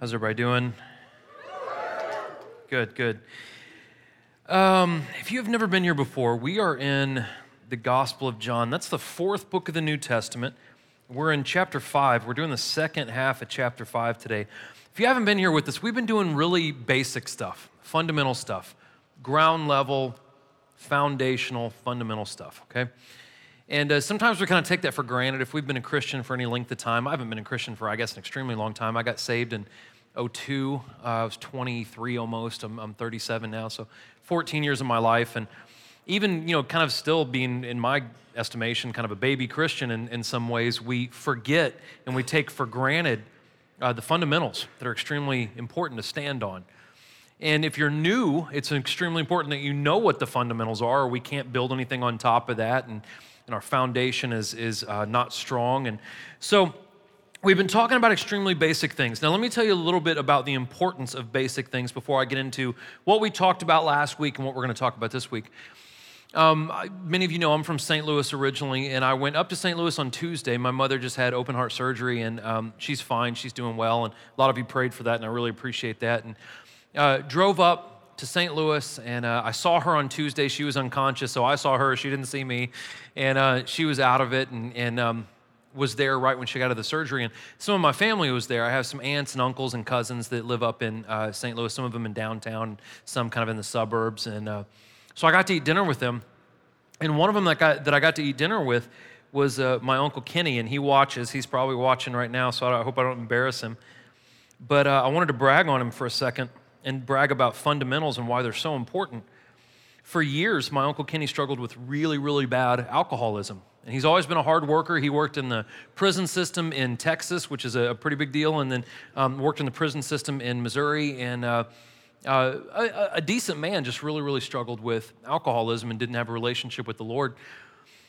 How's everybody doing? Good, good. Um, if you have never been here before, we are in the Gospel of John. That's the fourth book of the New Testament. We're in chapter five. We're doing the second half of chapter five today. If you haven't been here with us, we've been doing really basic stuff, fundamental stuff, ground level, foundational, fundamental stuff, okay? And uh, sometimes we kind of take that for granted if we've been a Christian for any length of time. I haven't been a Christian for, I guess, an extremely long time. I got saved in 02. Uh, I was 23 almost. I'm, I'm 37 now, so 14 years of my life. And even, you know, kind of still being, in my estimation, kind of a baby Christian in, in some ways, we forget and we take for granted uh, the fundamentals that are extremely important to stand on. And if you're new, it's extremely important that you know what the fundamentals are, we can't build anything on top of that. And and our foundation is, is uh, not strong. And so we've been talking about extremely basic things. Now, let me tell you a little bit about the importance of basic things before I get into what we talked about last week and what we're going to talk about this week. Um, many of you know I'm from St. Louis originally, and I went up to St. Louis on Tuesday. My mother just had open heart surgery, and um, she's fine. She's doing well, and a lot of you prayed for that, and I really appreciate that. And uh, drove up to St. Louis, and uh, I saw her on Tuesday. She was unconscious, so I saw her. She didn't see me, and uh, she was out of it, and, and um, was there right when she got out of the surgery. And some of my family was there. I have some aunts and uncles and cousins that live up in uh, St. Louis. Some of them in downtown, some kind of in the suburbs, and uh, so I got to eat dinner with them. And one of them that, got, that I got to eat dinner with was uh, my uncle Kenny, and he watches. He's probably watching right now, so I hope I don't embarrass him. But uh, I wanted to brag on him for a second and brag about fundamentals and why they're so important. For years, my Uncle Kenny struggled with really, really bad alcoholism. And he's always been a hard worker. He worked in the prison system in Texas, which is a, pretty big deal, and then um, worked in the prison system in Missouri. And uh, uh, a, a, decent man just really, really struggled with alcoholism and didn't have a relationship with the Lord.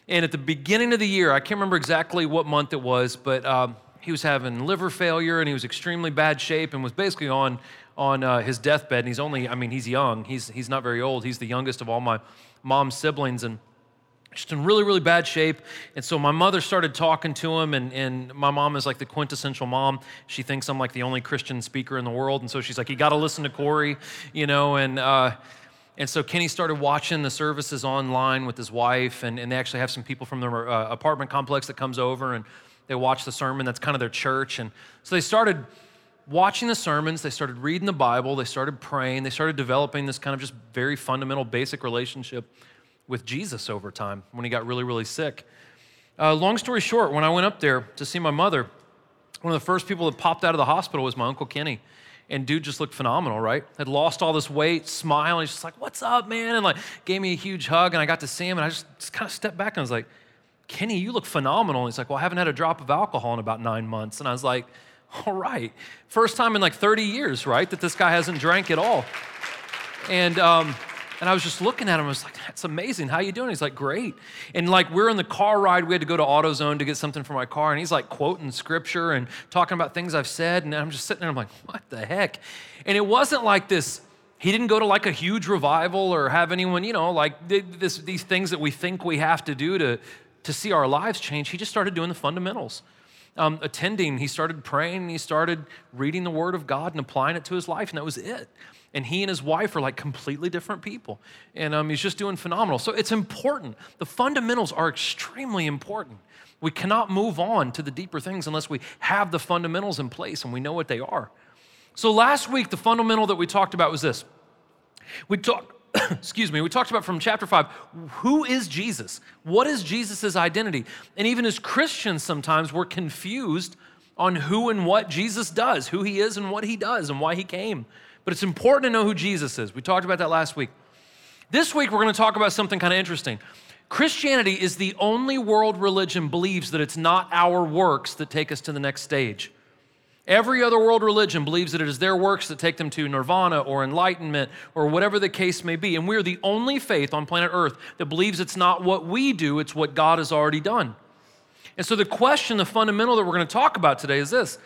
And at the beginning of the year, I can't remember exactly what month it was, but um, he was having liver failure and he was extremely bad shape and was basically on on uh, his deathbed, and he's only, I mean, he's young. He's, he's not very old. He's the youngest of all my mom's siblings, and just in really, really bad shape. And so my mother started talking to him, and, and my mom is like the quintessential mom. She thinks I'm like the only Christian speaker in the world. And so she's like, You got to listen to Corey, you know, and, uh, and so Kenny started watching the services online with his wife, and, and they actually have some people from their uh, apartment complex that comes over and they watch the sermon. That's kind of their church. And so they started watching the sermons, they started reading the Bible, they started praying, they started developing this kind of just very fundamental, basic relationship with Jesus over time when he got really, really sick. Uh, long story short, when I went up there to see my mother, one of the first people that popped out of the hospital was my Uncle Kenny. And dude just looked phenomenal, right? Had lost all this weight, smiling. He's just like, What's up, man? And like gave me a huge hug. And I got to see him. And I just, just kind of stepped back and I was like, Kenny, you look phenomenal. And he's like, Well, I haven't had a drop of alcohol in about nine months. And I was like, all right. First time in like 30 years, right, that this guy hasn't drank at all. And, um, and I was just looking at him. I was like, "That's amazing. How you doing?" He's like, "Great." And like we're in the car ride. We had to go to AutoZone to get something for my car, and he's like quoting scripture and talking about things I've said. And I'm just sitting there. I'm like, "What the heck?" And it wasn't like this. He didn't go to like a huge revival or have anyone, you know, like this, these things that we think we have to do to to see our lives change. He just started doing the fundamentals um, attending, he started praying, he started reading the Word of God and applying it to his life, and that was it. And he and his wife are like completely different people. And um, he's just doing phenomenal. So it's important. The fundamentals are extremely important. We cannot move on to the deeper things unless we have the fundamentals in place and we know what they are. So last week, the fundamental that we talked about was this. We talked excuse me, we talked about from chapter five who is Jesus? What is Jesus' identity? And even as Christians, sometimes we're confused on who and what Jesus does, who he is and what he does, and why he came. But it's important to know who Jesus is. We talked about that last week. This week, we're going to talk about something kind of interesting. Christianity is the only world religion believes that it's not our works that take us to the next stage. Every other world religion believes that it is their works that take them to nirvana or enlightenment or whatever the case may be. And we're the only faith on planet Earth that believes it's not what we do, it's what God has already done. And so the question, the fundamental that we're going to talk about today is this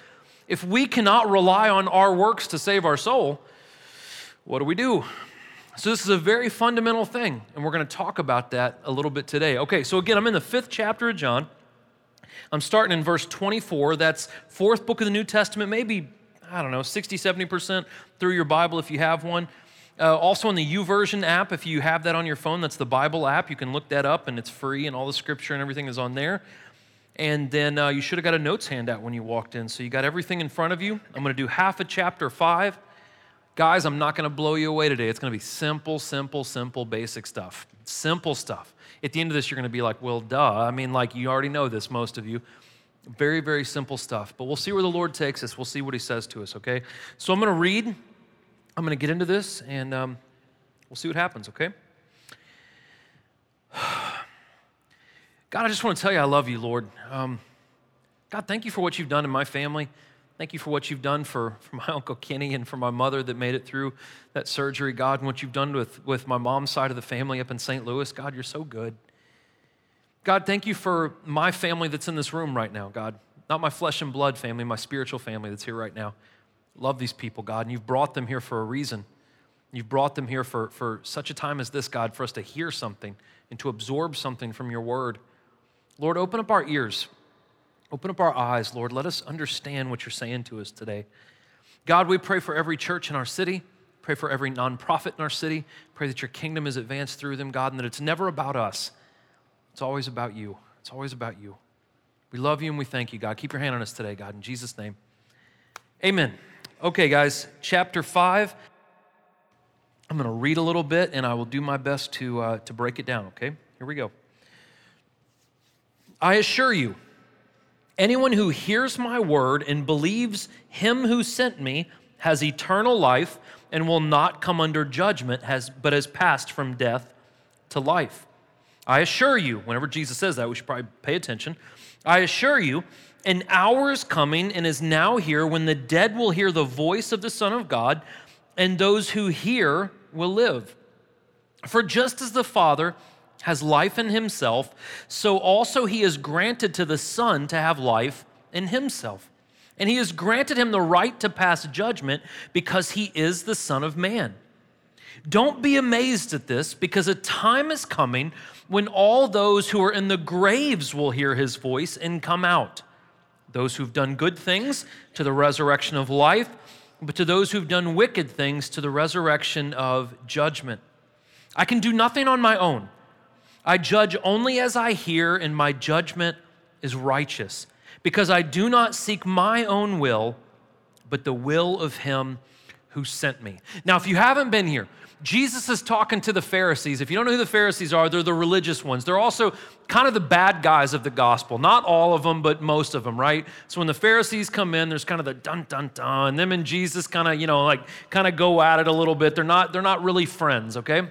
if we cannot rely on our works to save our soul, what do we do? So, this is a very fundamental thing, and we're going to talk about that a little bit today. Okay, so again, I'm in the fifth chapter of John. I'm starting in verse 24. That's fourth book of the New Testament, maybe, I don't know, 60, 70% through your Bible if you have one. Uh, also on the YouVersion app, if you have that on your phone, that's the Bible app. You can look that up and it's free and all the scripture and everything is on there. And then uh, you should have got a notes handout when you walked in. So you got everything in front of you. I'm going to do half a chapter five. Guys, I'm not going to blow you away today. It's going to be simple, simple, simple, basic stuff. Simple stuff. At the end of this, you're going to be like, well, duh. I mean, like, you already know this, most of you. Very, very simple stuff. But we'll see where the Lord takes us. We'll see what He says to us, okay? So I'm going to read. I'm going to get into this, and um, we'll see what happens, okay? God, I just want to tell you I love you, Lord. Um, God, thank you for what you've done in my family. Thank you for what you've done for, for my Uncle Kenny and for my mother that made it through that surgery, God, and what you've done with, with my mom's side of the family up in St. Louis. God, you're so good. God, thank you for my family that's in this room right now, God. Not my flesh and blood family, my spiritual family that's here right now. Love these people, God, and you've brought them here for a reason. You've brought them here for, for such a time as this, God, for us to hear something and to absorb something from your word. Lord, open up our ears Open up our eyes, Lord. Let us understand what you're saying to us today. God, we pray for every church in our city. Pray for every nonprofit in our city. Pray that your kingdom is advanced through them, God, and that it's never about us. It's always about you. It's always about you. We love you and we thank you, God. Keep your hand on us today, God, in Jesus' name. Amen. Okay, guys, chapter 5. I'm going to read a little bit and I will do my best to, uh, to break it down, okay? Here we go. I assure you, Anyone who hears my word and believes him who sent me has eternal life and will not come under judgment, has, but has passed from death to life. I assure you, whenever Jesus says that, we should probably pay attention. I assure you, an hour is coming and is now here when the dead will hear the voice of the Son of God, and those who hear will live. For just as the Father has life in himself, so also he has granted to the Son to have life in himself. And he has granted him the right to pass judgment because he is the Son of Man. Don't be amazed at this because a time is coming when all those who are in the graves will hear his voice and come out. Those who've done good things to the resurrection of life, but to those who've done wicked things to the resurrection of judgment. I can do nothing on my own. I judge only as I hear, and my judgment is righteous, because I do not seek my own will, but the will of him who sent me. Now, if you haven't been here, Jesus is talking to the Pharisees. If you don't know who the Pharisees are, they're the religious ones. They're also kind of the bad guys of the gospel. Not all of them, but most of them, right? So when the Pharisees come in, there's kind of the dun dun dun. Them and Jesus kind of, you know, like kind of go at it a little bit. They're not, they're not really friends, okay?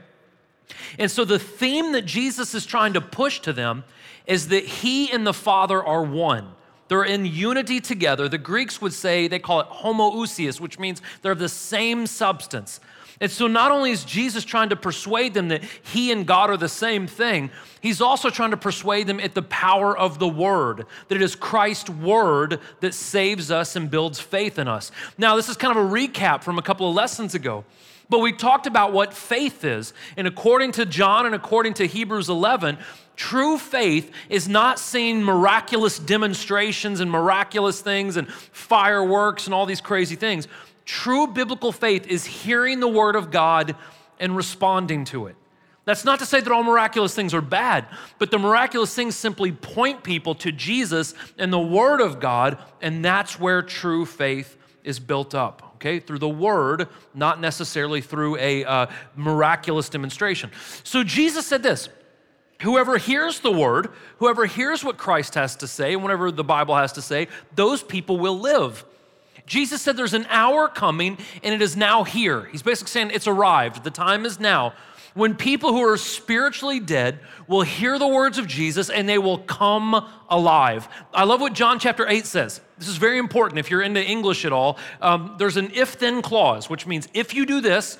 And so the theme that Jesus is trying to push to them is that he and the Father are one. They're in unity together. The Greeks would say, they call it homoousios, which means they're of the same substance. And so not only is Jesus trying to persuade them that he and God are the same thing, he's also trying to persuade them at the power of the word, that it is Christ's word that saves us and builds faith in us. Now, this is kind of a recap from a couple of lessons ago. But we talked about what faith is. And according to John and according to Hebrews 11, true faith is not seeing miraculous demonstrations and miraculous things and fireworks and all these crazy things. True biblical faith is hearing the word of God and responding to it. That's not to say that all miraculous things are bad, but the miraculous things simply point people to Jesus and the Word of God, and that's where true faith is built up okay, through the word, not necessarily through a uh, miraculous demonstration. So Jesus said this Whoever hears the word, whoever hears what Christ has to say, and whatever the Bible has to say, those people will live. Jesus said there's an hour coming and it is now here. He's basically saying it's arrived. The time is now when people who are spiritually dead will hear the words of Jesus and they will come alive. I love what John chapter 8 says. This is very important if you're into English at all. Um, there's an if then clause, which means if you do this,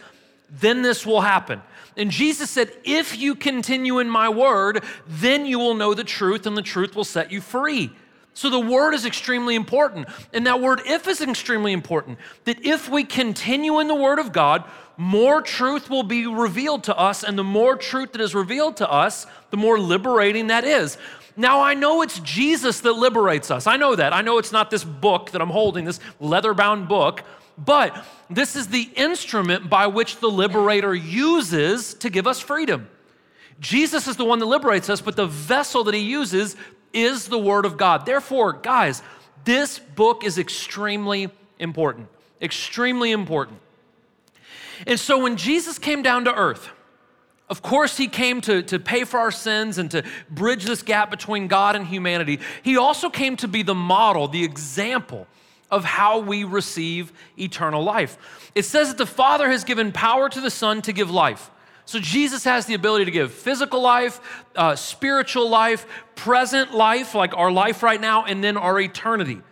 then this will happen. And Jesus said, If you continue in my word, then you will know the truth, and the truth will set you free. So the word is extremely important. And that word if is extremely important. That if we continue in the word of God, more truth will be revealed to us. And the more truth that is revealed to us, the more liberating that is. Now, I know it's Jesus that liberates us. I know that. I know it's not this book that I'm holding, this leather bound book, but this is the instrument by which the liberator uses to give us freedom. Jesus is the one that liberates us, but the vessel that he uses is the Word of God. Therefore, guys, this book is extremely important. Extremely important. And so when Jesus came down to earth, of course, he came to, to pay for our sins and to bridge this gap between God and humanity. He also came to be the model, the example of how we receive eternal life. It says that the Father has given power to the Son to give life. So Jesus has the ability to give physical life, uh, spiritual life, present life, like our life right now, and then our eternity.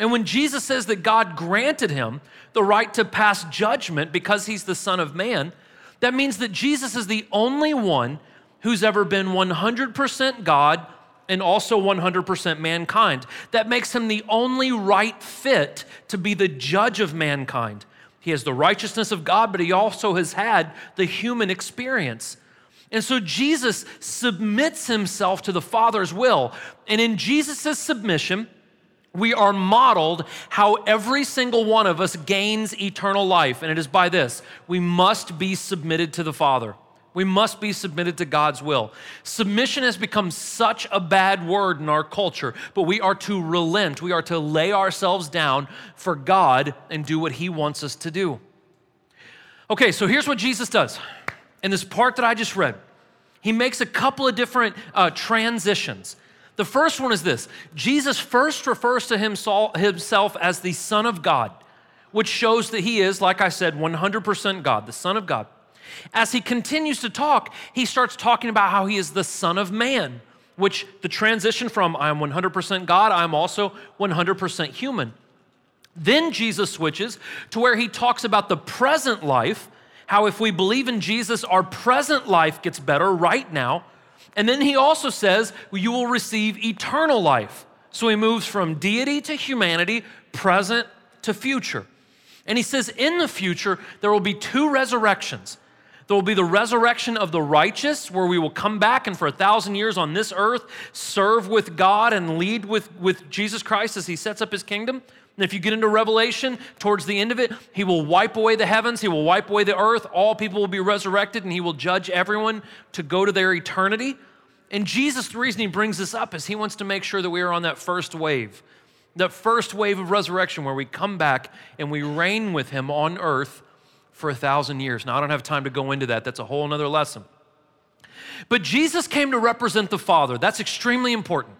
And when Jesus says that God granted him the right to pass judgment because he's the Son of Man, that means that Jesus is the only one who's ever been 100% God and also 100% mankind. That makes him the only right fit to be the judge of mankind. He has the righteousness of God, but he also has had the human experience. And so Jesus submits himself to the Father's will. And in Jesus' submission, we are modeled how every single one of us gains eternal life. And it is by this we must be submitted to the Father. We must be submitted to God's will. Submission has become such a bad word in our culture, but we are to relent. We are to lay ourselves down for God and do what He wants us to do. Okay, so here's what Jesus does. In this part that I just read, He makes a couple of different uh, transitions. The first one is this Jesus first refers to himself as the Son of God, which shows that He is, like I said, 100% God, the Son of God. As he continues to talk, he starts talking about how he is the Son of Man, which the transition from I am 100% God, I am also 100% human. Then Jesus switches to where he talks about the present life, how if we believe in Jesus, our present life gets better right now. And then he also says, You will receive eternal life. So he moves from deity to humanity, present to future. And he says, In the future, there will be two resurrections. There will be the resurrection of the righteous, where we will come back and for a thousand years on this earth serve with God and lead with, with Jesus Christ as he sets up his kingdom. And if you get into Revelation, towards the end of it, he will wipe away the heavens, he will wipe away the earth, all people will be resurrected, and he will judge everyone to go to their eternity. And Jesus, the reason he brings this up is he wants to make sure that we are on that first wave, that first wave of resurrection where we come back and we reign with him on earth for a thousand years. Now, I don't have time to go into that, that's a whole other lesson. But Jesus came to represent the Father. That's extremely important.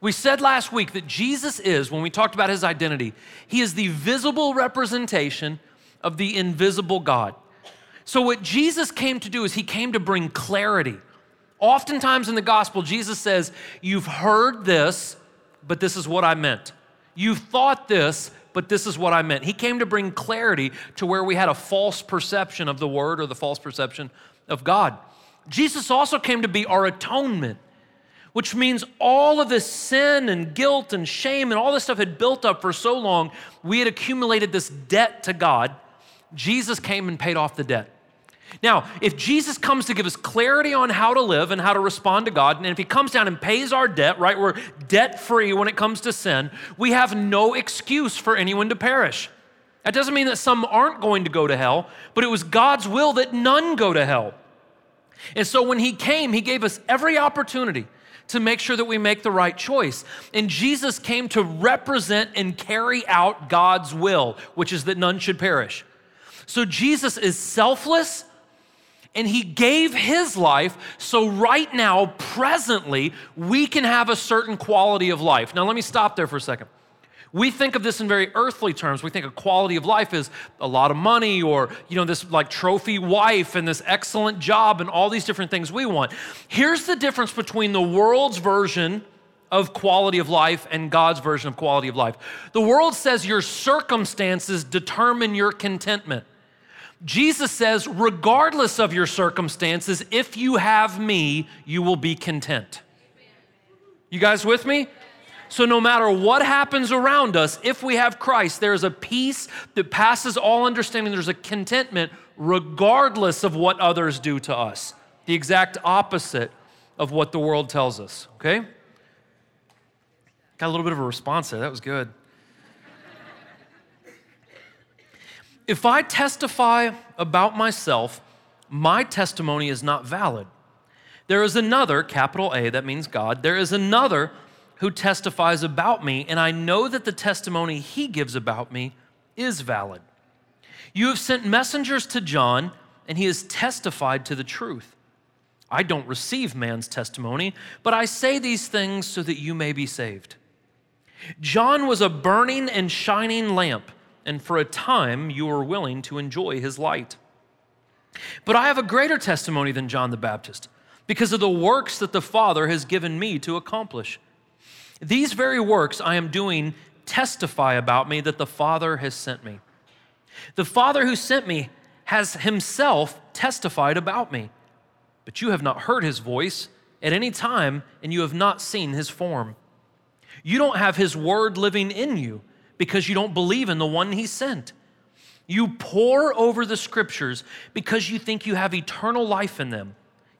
We said last week that Jesus is, when we talked about his identity, he is the visible representation of the invisible God. So, what Jesus came to do is he came to bring clarity. Oftentimes in the gospel, Jesus says, You've heard this, but this is what I meant. You've thought this, but this is what I meant. He came to bring clarity to where we had a false perception of the word or the false perception of God. Jesus also came to be our atonement, which means all of this sin and guilt and shame and all this stuff had built up for so long, we had accumulated this debt to God. Jesus came and paid off the debt. Now, if Jesus comes to give us clarity on how to live and how to respond to God, and if He comes down and pays our debt, right, we're debt free when it comes to sin, we have no excuse for anyone to perish. That doesn't mean that some aren't going to go to hell, but it was God's will that none go to hell. And so when He came, He gave us every opportunity to make sure that we make the right choice. And Jesus came to represent and carry out God's will, which is that none should perish. So Jesus is selfless and he gave his life so right now, presently, we can have a certain quality of life. Now, let me stop there for a second. We think of this in very earthly terms. We think a quality of life is a lot of money or, you know, this like trophy wife and this excellent job and all these different things we want. Here's the difference between the world's version of quality of life and God's version of quality of life. The world says your circumstances determine your contentment. Jesus says, regardless of your circumstances, if you have me, you will be content. You guys with me? So, no matter what happens around us, if we have Christ, there's a peace that passes all understanding. There's a contentment regardless of what others do to us. The exact opposite of what the world tells us, okay? Got a little bit of a response there. That was good. if I testify about myself, my testimony is not valid. There is another, capital A, that means God, there is another who testifies about me, and I know that the testimony he gives about me is valid. You have sent messengers to John, and he has testified to the truth. I don't receive man's testimony, but I say these things so that you may be saved. John was a burning and shining lamp, and for a time you were willing to enjoy his light. But I have a greater testimony than John the Baptist because of the works that the Father has given me to accomplish. These very works I am doing testify about me that the Father has sent me. The Father who sent me has himself testified about me, but you have not heard his voice at any time, and you have not seen his form. You don't have his word living in you because you don't believe in the one he sent. You pore over the scriptures because you think you have eternal life in them,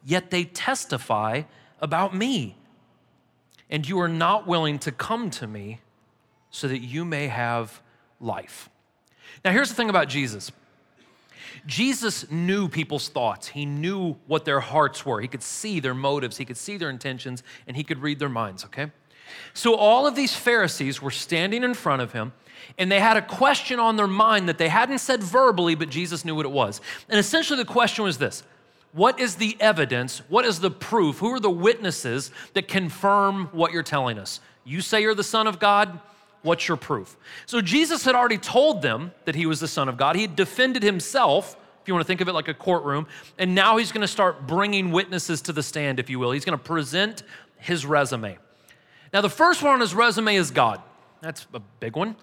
yet they testify about me. And you are not willing to come to me so that you may have life. Now, here's the thing about Jesus Jesus knew people's thoughts. He knew what their hearts were. He could see their motives, he could see their intentions, and he could read their minds, okay? So, all of these Pharisees were standing in front of him, and they had a question on their mind that they hadn't said verbally, but Jesus knew what it was. And essentially, the question was this What is the evidence? What is the proof? Who are the witnesses that confirm what you're telling us? You say you're the Son of God. What's your proof? So, Jesus had already told them that he was the Son of God. He defended himself if you want to think of it like a courtroom. And now he's going to start bringing witnesses to the stand, if you will. He's going to present his resume. Now, the first one on his resume is God. That's a big one.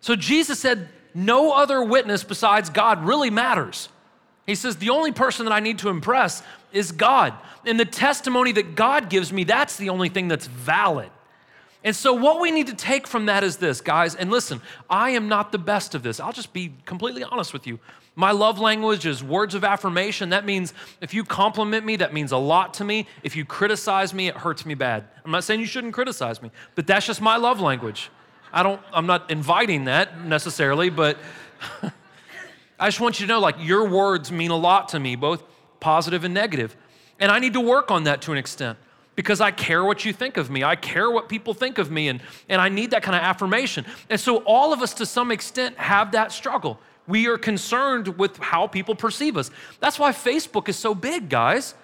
So Jesus said, No other witness besides God really matters. He says, The only person that I need to impress is God. And the testimony that God gives me, that's the only thing that's valid. And so, what we need to take from that is this, guys, and listen, I am not the best of this. I'll just be completely honest with you. My love language is words of affirmation. That means if you compliment me, that means a lot to me. If you criticize me, it hurts me bad. I'm not saying you shouldn't criticize me, but that's just my love language. I don't, I'm not inviting that necessarily, but I just want you to know like your words mean a lot to me, both positive and negative. And I need to work on that to an extent because I care what you think of me. I care what people think of me, and, and I need that kind of affirmation. And so, all of us, to some extent, have that struggle. We are concerned with how people perceive us. That's why Facebook is so big, guys,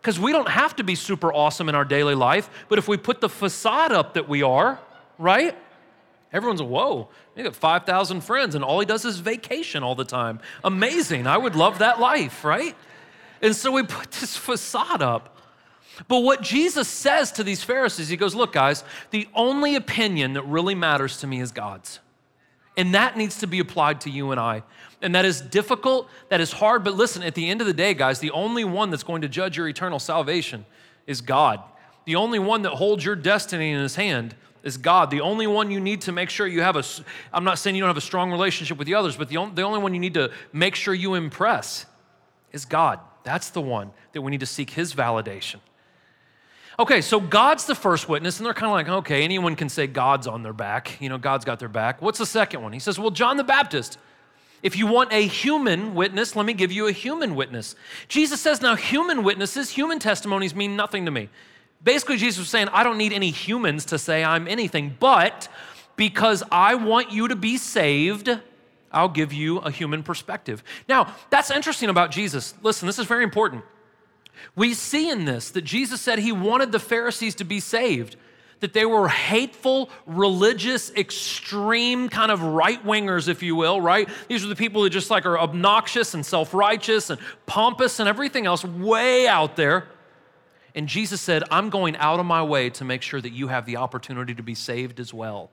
because we don't have to be super awesome in our daily life, but if we put the facade up that we are, right? Everyone's, a whoa, you got 5,000 friends, and all he does is vacation all the time. Amazing. I would love that life, right? And so we put this facade up. But what Jesus says to these Pharisees, he goes, Look, guys, the only opinion that really matters to me is God's. And that needs to be applied to you and I. And that is difficult, that is hard, but listen, at the end of the day, guys, the only one that's going to judge your eternal salvation is God. The only one that holds your destiny in his hand is God. The only one you need to make sure you have a, I'm not saying you don't have a strong relationship with the others, but the only, the only one you need to make sure you impress is God. That's the one that we need to seek his validation. Okay, so God's the first witness, and they're kind of like, okay, anyone can say God's on their back. You know, God's got their back. What's the second one? He says, well, John the Baptist. If you want a human witness, let me give you a human witness. Jesus says, now, human witnesses, human testimonies mean nothing to me. Basically, Jesus was saying, I don't need any humans to say I'm anything, but because I want you to be saved, I'll give you a human perspective. Now, that's interesting about Jesus. Listen, this is very important. We see in this that Jesus said he wanted the Pharisees to be saved, that they were hateful, religious, extreme kind of right wingers, if you will, right? These are the people who just like are obnoxious and self righteous and pompous and everything else, way out there. And Jesus said, I'm going out of my way to make sure that you have the opportunity to be saved as well.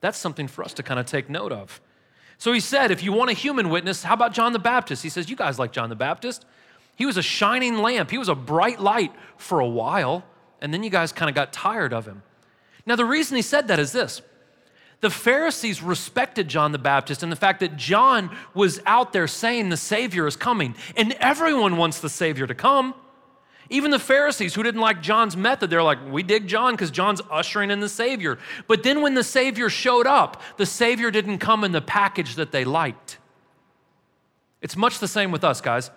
That's something for us to kind of take note of. So he said, if you want a human witness, how about John the Baptist? He says, You guys like John the Baptist. He was a shining lamp, he was a bright light for a while, and then you guys kind of got tired of him. Now, the reason he said that is this the Pharisees respected John the Baptist and the fact that John was out there saying the Savior is coming, and everyone wants the Savior to come. Even the Pharisees who didn't like John's method, they're like, we dig John because John's ushering in the Savior. But then when the Savior showed up, the Savior didn't come in the package that they liked. It's much the same with us, guys.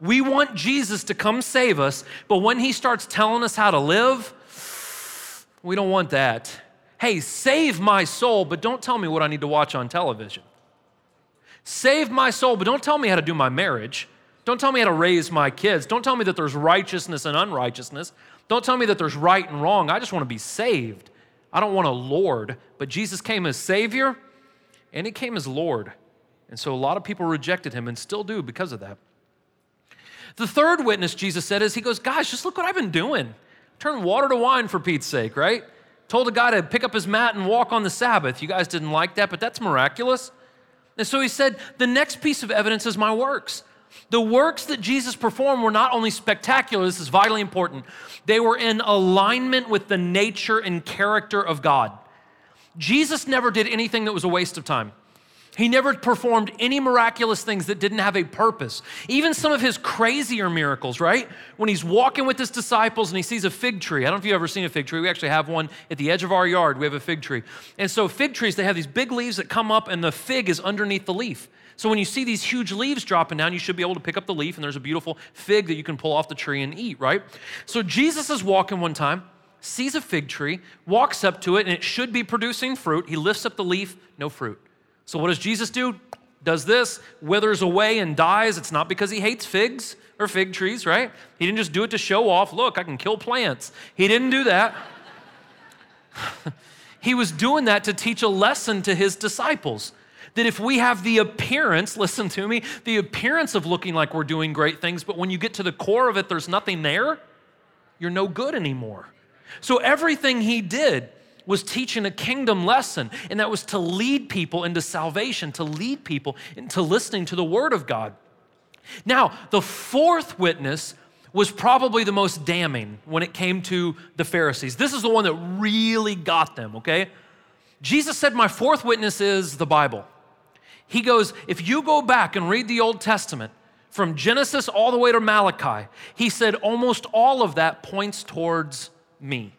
We want Jesus to come save us, but when he starts telling us how to live, we don't want that. Hey, save my soul, but don't tell me what I need to watch on television. Save my soul, but don't tell me how to do my marriage. Don't tell me how to raise my kids. Don't tell me that there's righteousness and unrighteousness. Don't tell me that there's right and wrong. I just want to be saved. I don't want a Lord. But Jesus came as Savior and He came as Lord. And so a lot of people rejected Him and still do because of that. The third witness, Jesus said, is He goes, Guys, just look what I've been doing. Turn water to wine for Pete's sake, right? Told a guy to pick up his mat and walk on the Sabbath. You guys didn't like that, but that's miraculous. And so he said, The next piece of evidence is my works. The works that Jesus performed were not only spectacular, this is vitally important, they were in alignment with the nature and character of God. Jesus never did anything that was a waste of time. He never performed any miraculous things that didn't have a purpose. Even some of his crazier miracles, right? When he's walking with his disciples and he sees a fig tree. I don't know if you've ever seen a fig tree. We actually have one at the edge of our yard. We have a fig tree. And so, fig trees, they have these big leaves that come up, and the fig is underneath the leaf. So, when you see these huge leaves dropping down, you should be able to pick up the leaf, and there's a beautiful fig that you can pull off the tree and eat, right? So, Jesus is walking one time, sees a fig tree, walks up to it, and it should be producing fruit. He lifts up the leaf, no fruit. So, what does Jesus do? Does this, withers away and dies. It's not because he hates figs or fig trees, right? He didn't just do it to show off, look, I can kill plants. He didn't do that. he was doing that to teach a lesson to his disciples. That if we have the appearance, listen to me, the appearance of looking like we're doing great things, but when you get to the core of it, there's nothing there, you're no good anymore. So everything he did, was teaching a kingdom lesson, and that was to lead people into salvation, to lead people into listening to the word of God. Now, the fourth witness was probably the most damning when it came to the Pharisees. This is the one that really got them, okay? Jesus said, My fourth witness is the Bible. He goes, If you go back and read the Old Testament, from Genesis all the way to Malachi, he said almost all of that points towards me.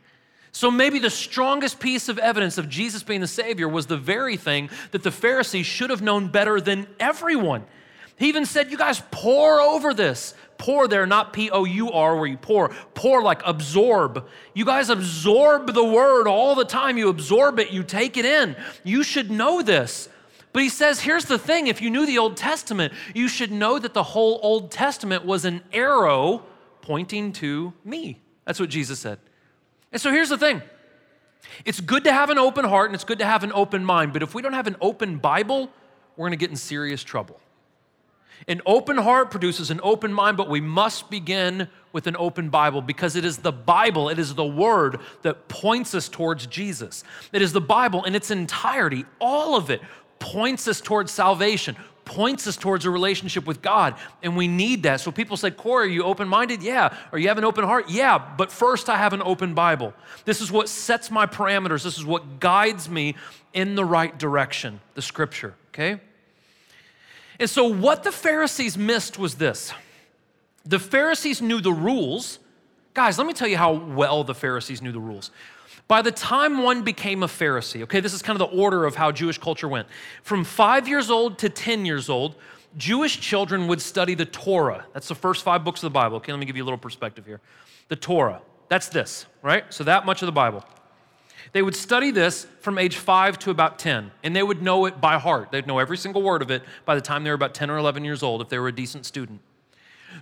So maybe the strongest piece of evidence of Jesus being the Savior was the very thing that the Pharisees should have known better than everyone. He even said, You guys pore over this. Pore there, not P O U R, where you pour. Pore like absorb. You guys absorb the word all the time. You absorb it, you take it in. You should know this. But he says, here's the thing if you knew the Old Testament, you should know that the whole Old Testament was an arrow pointing to me. That's what Jesus said. And so here's the thing it's good to have an open heart and it's good to have an open mind, but if we don't have an open Bible, we're gonna get in serious trouble. An open heart produces an open mind, but we must begin with an open Bible because it is the Bible, it is the Word that points us towards Jesus. It is the Bible in its entirety, all of it points us towards salvation, points us towards a relationship with God, and we need that. So people say, Corey, are you open minded? Yeah. Are you have an open heart? Yeah. But first, I have an open Bible. This is what sets my parameters, this is what guides me in the right direction, the scripture, okay? And so, what the Pharisees missed was this the Pharisees knew the rules. Guys, let me tell you how well the Pharisees knew the rules. By the time one became a Pharisee, okay, this is kind of the order of how Jewish culture went. From five years old to 10 years old, Jewish children would study the Torah. That's the first five books of the Bible. Okay, let me give you a little perspective here. The Torah, that's this, right? So that much of the Bible. They would study this from age five to about 10, and they would know it by heart. They'd know every single word of it by the time they were about 10 or 11 years old if they were a decent student.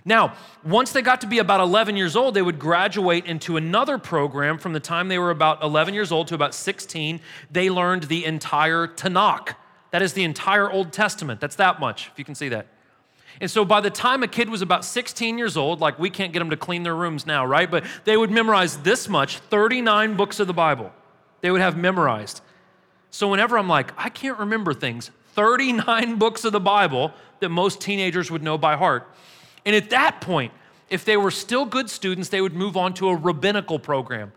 Now, once they got to be about 11 years old, they would graduate into another program from the time they were about 11 years old to about 16. They learned the entire Tanakh. That is the entire Old Testament. That's that much, if you can see that. And so by the time a kid was about 16 years old, like we can't get them to clean their rooms now, right? But they would memorize this much 39 books of the Bible. They would have memorized. So whenever I'm like, I can't remember things, 39 books of the Bible that most teenagers would know by heart. And at that point, if they were still good students, they would move on to a rabbinical program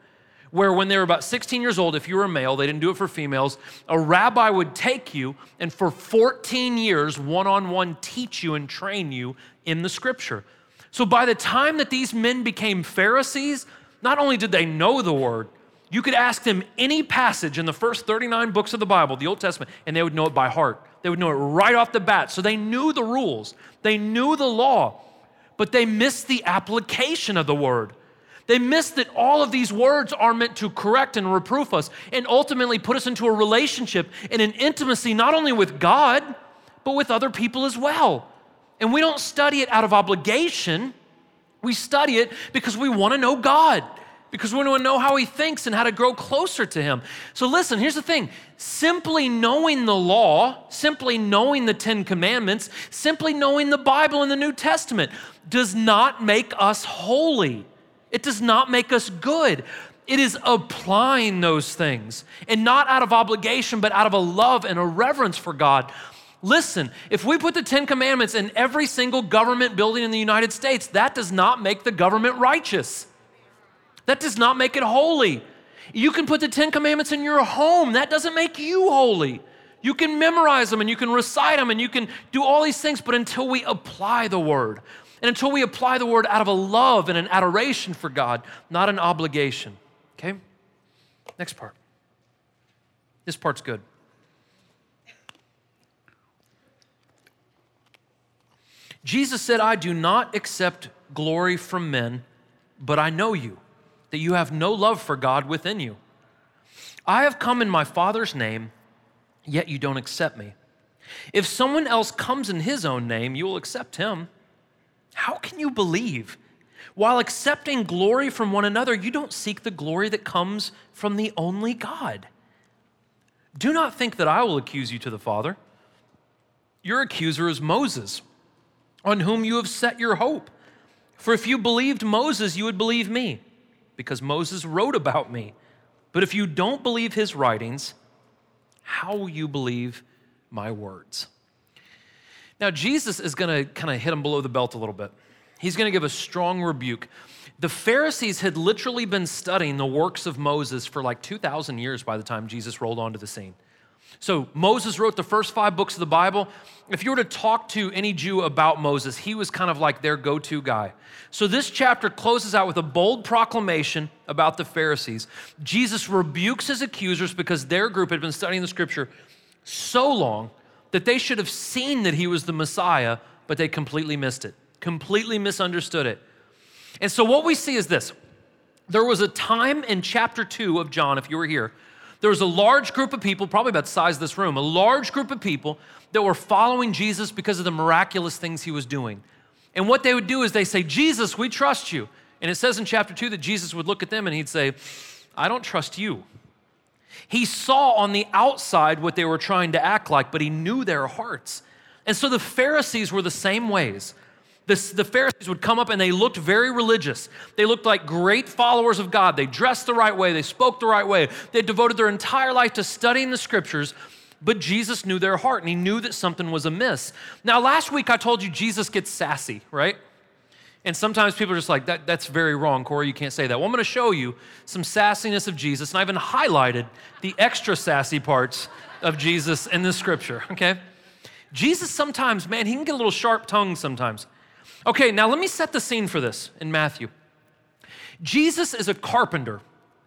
where when they were about 16 years old, if you were a male, they didn't do it for females, a rabbi would take you and for 14 years, one on one, teach you and train you in the scripture. So by the time that these men became Pharisees, not only did they know the word, you could ask them any passage in the first 39 books of the Bible, the Old Testament, and they would know it by heart. They would know it right off the bat. So they knew the rules, they knew the law, but they miss the application of the word. They miss that all of these words are meant to correct and reproof us and ultimately put us into a relationship and an intimacy not only with God, but with other people as well. And we don't study it out of obligation. We study it because we want to know God, because we want to know how He thinks and how to grow closer to Him. So, listen, here's the thing simply knowing the law, simply knowing the Ten Commandments, simply knowing the Bible and the New Testament does not make us holy. It does not make us good. It is applying those things and not out of obligation, but out of a love and a reverence for God. Listen, if we put the Ten Commandments in every single government building in the United States, that does not make the government righteous. That does not make it holy. You can put the Ten Commandments in your home, that doesn't make you holy. You can memorize them and you can recite them and you can do all these things, but until we apply the word, and until we apply the word out of a love and an adoration for God, not an obligation. Okay? Next part. This part's good. Jesus said, I do not accept glory from men, but I know you, that you have no love for God within you. I have come in my Father's name, yet you don't accept me. If someone else comes in his own name, you will accept him. How can you believe? While accepting glory from one another, you don't seek the glory that comes from the only God. Do not think that I will accuse you to the Father. Your accuser is Moses, on whom you have set your hope. For if you believed Moses, you would believe me, because Moses wrote about me. But if you don't believe his writings, how will you believe my words? Now, Jesus is going to kind of hit him below the belt a little bit. He's going to give a strong rebuke. The Pharisees had literally been studying the works of Moses for like 2,000 years by the time Jesus rolled onto the scene. So, Moses wrote the first five books of the Bible. If you were to talk to any Jew about Moses, he was kind of like their go to guy. So, this chapter closes out with a bold proclamation about the Pharisees. Jesus rebukes his accusers because their group had been studying the scripture so long that they should have seen that he was the Messiah, but they completely missed it, completely misunderstood it. And so what we see is this there was a time in chapter two of John, if you were here, there was a large group of people, probably about the size of this room, a large group of people that were following Jesus because of the miraculous things he was doing. And what they would do is they say, Jesus, we trust you. And it says in chapter two that Jesus would look at them and he'd say, I don't trust you. He saw on the outside what they were trying to act like, but he knew their hearts. And so the Pharisees were the same ways. The, the, Pharisees would come up and they looked very religious. They looked like great followers of God. They dressed the right way, they spoke the right way. They devoted their entire life to studying the scriptures, but Jesus knew their heart and he knew that something was amiss. Now, last week I told you Jesus gets sassy, right? And sometimes people are just like, that, that's very wrong, Corey, you can't say that. Well, I'm gonna show you some sassiness of Jesus, and I've even highlighted the extra sassy parts of Jesus in the scripture, okay? Jesus sometimes, man, he can get a little sharp tongue sometimes. Okay, now let me set the scene for this in Matthew. Jesus is a carpenter.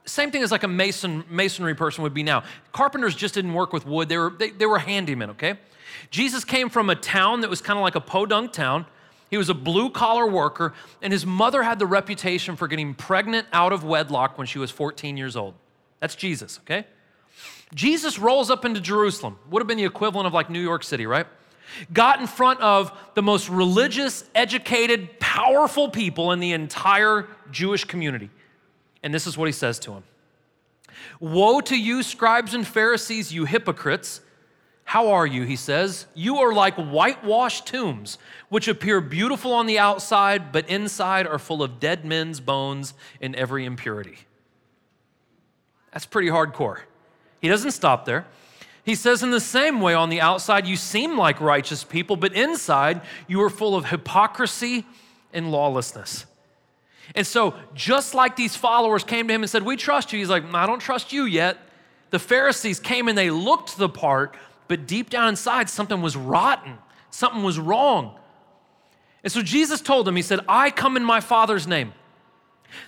Same thing as like a mason, masonry person would be now. Carpenters just didn't work with wood, they were, they, they were handymen, okay? Jesus came from a town that was kind of like a podunk town he was a blue collar worker, and his mother had the reputation for getting pregnant out of wedlock when she was 14 years old. That's Jesus, okay? Jesus rolls up into Jerusalem, would have been the equivalent of like New York City, right? Got in front of the most religious, educated, powerful people in the entire Jewish community. And this is what he says to him Woe to you, scribes and Pharisees, you hypocrites! How are you? He says. You are like whitewashed tombs, which appear beautiful on the outside, but inside are full of dead men's bones and every impurity. That's pretty hardcore. He doesn't stop there. He says, in the same way, on the outside, you seem like righteous people, but inside, you are full of hypocrisy and lawlessness. And so, just like these followers came to him and said, We trust you, he's like, I don't trust you yet. The Pharisees came and they looked the part, but deep down inside, something was rotten, something was wrong. And so Jesus told them, He said, I come in my Father's name.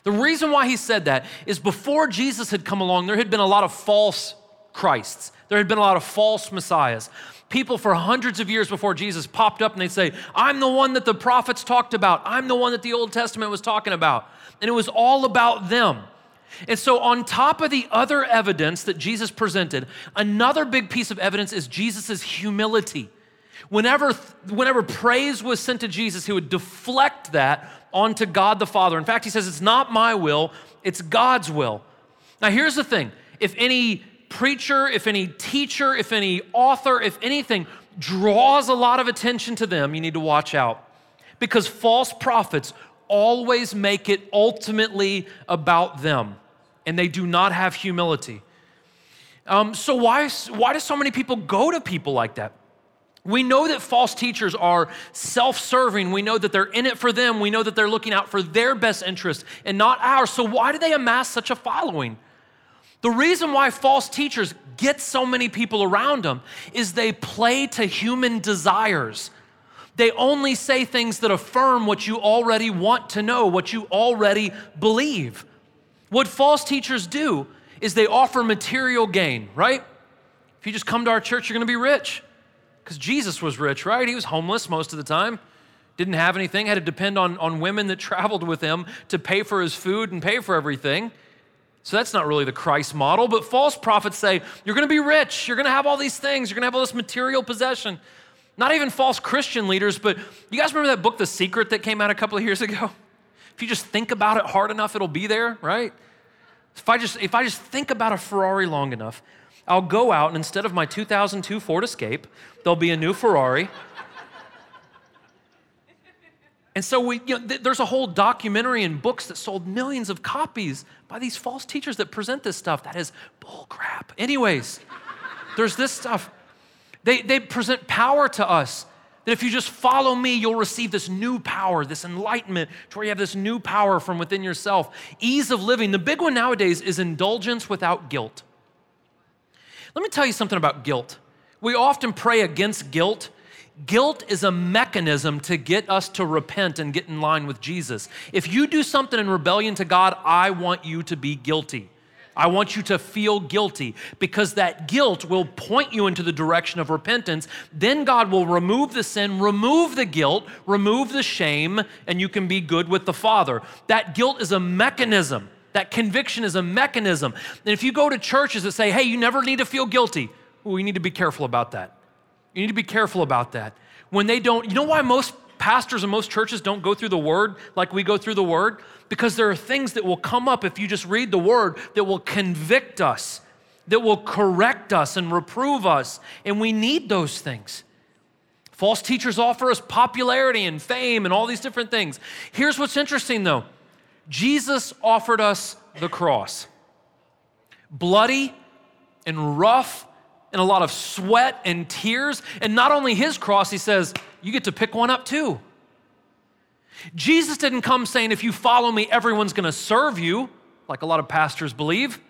The reason why he said that is before Jesus had come along, there had been a lot of false Christs. There had been a lot of false messiahs. People for hundreds of years before Jesus popped up and they'd say, I'm the one that the prophets talked about. I'm the one that the Old Testament was talking about. And it was all about them. And so, on top of the other evidence that Jesus presented, another big piece of evidence is Jesus' humility. Whenever, whenever praise was sent to Jesus, he would deflect that onto God the Father. In fact, he says, It's not my will, it's God's will. Now, here's the thing if any preacher, if any teacher, if any author, if anything draws a lot of attention to them, you need to watch out. Because false prophets always make it ultimately about them, and they do not have humility. Um, so, why, why do so many people go to people like that? We know that false teachers are self serving. We know that they're in it for them. We know that they're looking out for their best interest and not ours. So, why do they amass such a following? The reason why false teachers get so many people around them is they play to human desires. They only say things that affirm what you already want to know, what you already believe. What false teachers do is they offer material gain, right? If you just come to our church, you're gonna be rich. Because Jesus was rich, right? He was homeless most of the time, didn't have anything, had to depend on, on women that traveled with him to pay for his food and pay for everything. So that's not really the Christ model, but false prophets say, you're gonna be rich, you're gonna have all these things, you're gonna have all this material possession. Not even false Christian leaders, but you guys remember that book, The Secret, that came out a couple of years ago? If you just think about it hard enough, it'll be there, right? If I just, if I just think about a Ferrari long enough, I'll go out and instead of my 2002 Ford Escape, there'll be a new Ferrari. And so we, you know, th- there's a whole documentary and books that sold millions of copies by these false teachers that present this stuff. That is bull crap. Anyways, there's this stuff. They, they present power to us that if you just follow me, you'll receive this new power, this enlightenment, to where you have this new power from within yourself. Ease of living. The big one nowadays is indulgence without guilt. Let me tell you something about guilt. We often pray against guilt. Guilt is a mechanism to get us to repent and get in line with Jesus. If you do something in rebellion to God, I want you to be guilty. I want you to feel guilty because that guilt will point you into the direction of repentance. Then God will remove the sin, remove the guilt, remove the shame, and you can be good with the Father. That guilt is a mechanism. That conviction is a mechanism. And if you go to churches that say, hey, you never need to feel guilty, well, you need to be careful about that. You need to be careful about that. When they don't, you know why most pastors and most churches don't go through the word like we go through the word? Because there are things that will come up if you just read the word that will convict us, that will correct us and reprove us. And we need those things. False teachers offer us popularity and fame and all these different things. Here's what's interesting though Jesus offered us the cross bloody and rough and a lot of sweat and tears. And not only his cross, he says, you get to pick one up too. Jesus didn't come saying, if you follow me, everyone's gonna serve you, like a lot of pastors believe.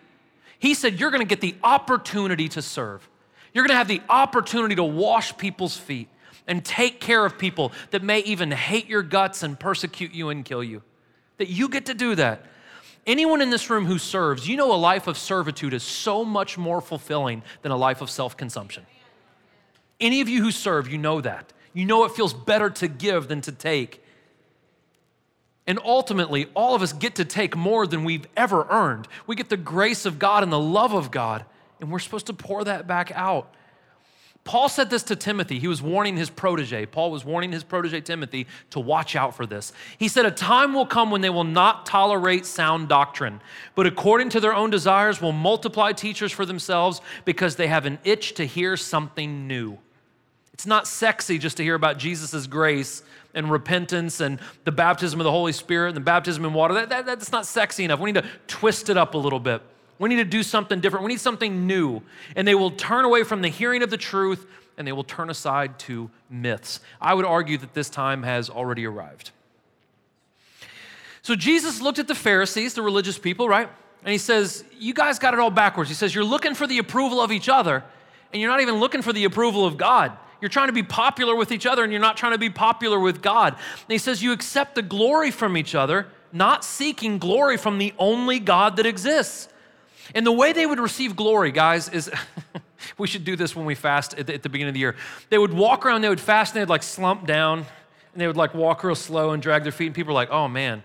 He said, you're gonna get the opportunity to serve. You're gonna have the opportunity to wash people's feet and take care of people that may even hate your guts and persecute you and kill you. That you get to do that. Anyone in this room who serves, you know a life of servitude is so much more fulfilling than a life of self consumption. Any of you who serve, you know that. You know it feels better to give than to take. And ultimately, all of us get to take more than we've ever earned. We get the grace of God and the love of God, and we're supposed to pour that back out. Paul said this to Timothy. He was warning his protege. Paul was warning his protege Timothy to watch out for this. He said, A time will come when they will not tolerate sound doctrine, but according to their own desires will multiply teachers for themselves because they have an itch to hear something new. It's not sexy just to hear about Jesus' grace and repentance and the baptism of the Holy Spirit and the baptism in water. That, that, that's not sexy enough. We need to twist it up a little bit. We need to do something different. We need something new. And they will turn away from the hearing of the truth and they will turn aside to myths. I would argue that this time has already arrived. So Jesus looked at the Pharisees, the religious people, right? And he says, You guys got it all backwards. He says, You're looking for the approval of each other, and you're not even looking for the approval of God. You're trying to be popular with each other and you're not trying to be popular with God. And he says you accept the glory from each other, not seeking glory from the only God that exists. And the way they would receive glory, guys, is we should do this when we fast at the, at the, beginning of the year. They would walk around, they would fast, and they'd like slump down, and they would like walk real slow and drag their feet, and people are like, oh man,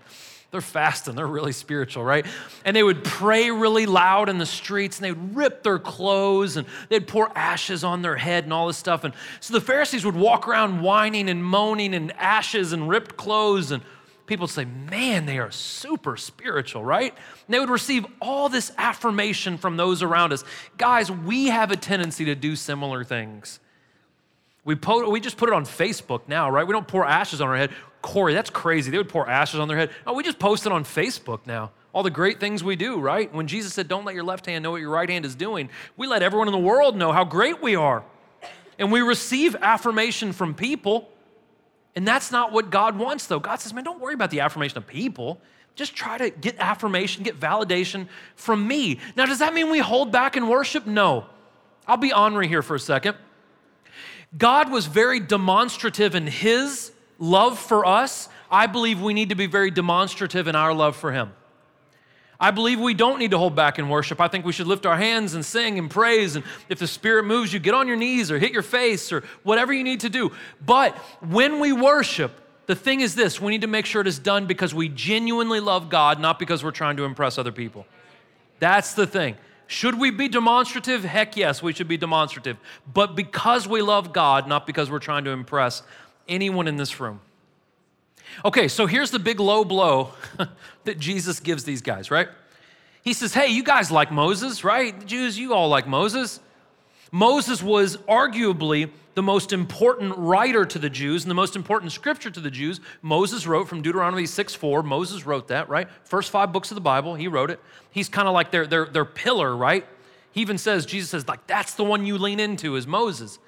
they're fasting, they're really spiritual, right? And they would pray really loud in the streets and they would rip their clothes and they'd pour ashes on their head and all this stuff. And so the Pharisees would walk around whining and moaning and ashes and ripped clothes and people say, man, they are super spiritual, right? And they would receive all this affirmation from those around us. Guys, we have a tendency to do similar things. We, po- we just put it on Facebook now, right? We don't pour ashes on our head. Corey, that's crazy. They would pour ashes on their head. No, we just post it on Facebook now. All the great things we do, right? When Jesus said, Don't let your left hand know what your right hand is doing, we let everyone in the world know how great we are. And we receive affirmation from people. And that's not what God wants, though. God says, Man, don't worry about the affirmation of people. Just try to get affirmation, get validation from me. Now, does that mean we hold back in worship? No. I'll be honoring here for a second. God was very demonstrative in his love for us. I believe we need to be very demonstrative in our love for him. I believe we don't need to hold back in worship. I think we should lift our hands and sing and praise. And if the Spirit moves you, get on your knees or hit your face or whatever you need to do. But when we worship, the thing is this we need to make sure it is done because we genuinely love God, not because we're trying to impress other people. That's the thing. Should we be demonstrative? Heck yes, we should be demonstrative. But because we love God, not because we're trying to impress anyone in this room. Okay, so here's the big low blow that Jesus gives these guys, right? He says, Hey, you guys like Moses, right? The Jews, you all like Moses. Moses was arguably the most important writer to the Jews and the most important scripture to the Jews. Moses wrote from Deuteronomy 6 4. Moses wrote that, right? First five books of the Bible, he wrote it. He's kind of like their, their, their pillar, right? He even says, Jesus says, like, that's the one you lean into is Moses.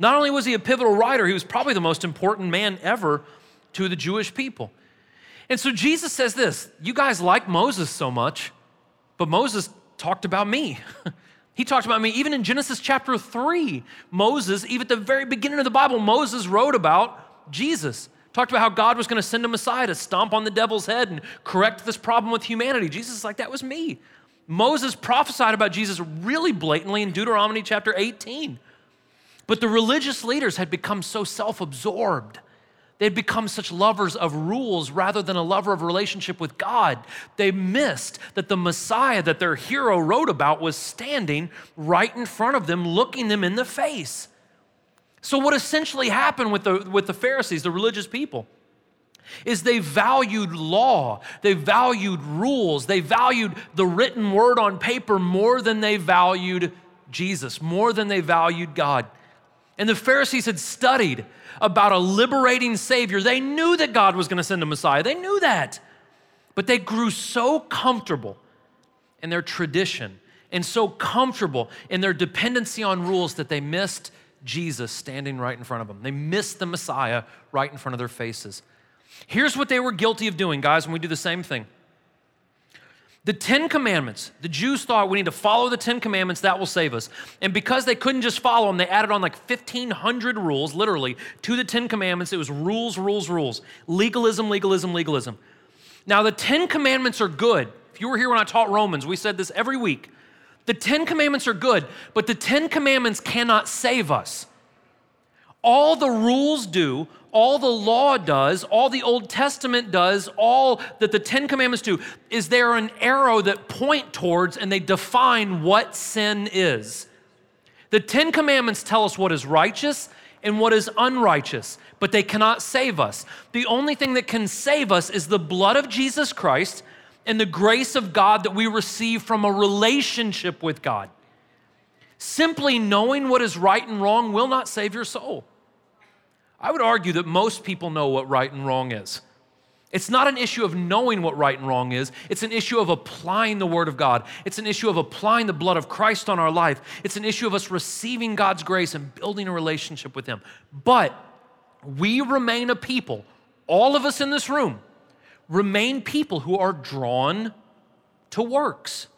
Not only was he a pivotal writer, he was probably the most important man ever to the Jewish people. And so Jesus says this You guys like Moses so much, but Moses talked about me. He talked about me even in Genesis chapter 3. Moses, even at the very beginning of the Bible, Moses wrote about Jesus. Talked about how God was going to send a Messiah to stomp on the devil's head and correct this problem with humanity. Jesus is like, that was me. Moses prophesied about Jesus really blatantly in Deuteronomy chapter 18. But the religious leaders had become so self absorbed They'd become such lovers of rules rather than a lover of relationship with God. They missed that the Messiah that their hero wrote about was standing right in front of them, looking them in the face. So, what essentially happened with the, with the Pharisees, the religious people, is they valued law, they valued rules, they valued the written word on paper more than they valued Jesus, more than they valued God. And the Pharisees had studied about a liberating Savior. They knew that God was going to send a Messiah, they knew that. But they grew so comfortable in their tradition and so comfortable in their dependency on rules that they missed Jesus standing right in front of them. They missed the Messiah right in front of their faces. Here's what they were guilty of doing, guys, when we do the same thing. The Ten Commandments, the Jews thought we need to follow the Ten Commandments, that will save us. And because they couldn't just follow them, they added on like 1,500 rules, literally, to the Ten Commandments. It was rules, rules, rules. Legalism, legalism, legalism. Now, the Ten Commandments are good. If you were here when I taught Romans, we said this every week. The Ten Commandments are good, but the Ten Commandments cannot save us. All the rules do, all the law does, all the Old Testament does, all that the Ten Commandments do, is they're an arrow that point towards and they define what sin is. The Ten Commandments tell us what is righteous and what is unrighteous, but they cannot save us. The only thing that can save us is the blood of Jesus Christ and the grace of God that we receive from a relationship with God. Simply knowing what is right and wrong will not save your soul. I would argue that most people know what right and wrong is. It's not an issue of knowing what right and wrong is. It's an issue of applying the Word of God. It's an issue of applying the blood of Christ on our life. It's an issue of us receiving God's grace and building a relationship with Him. But we remain a people, all of us in this room, remain people who are drawn to works.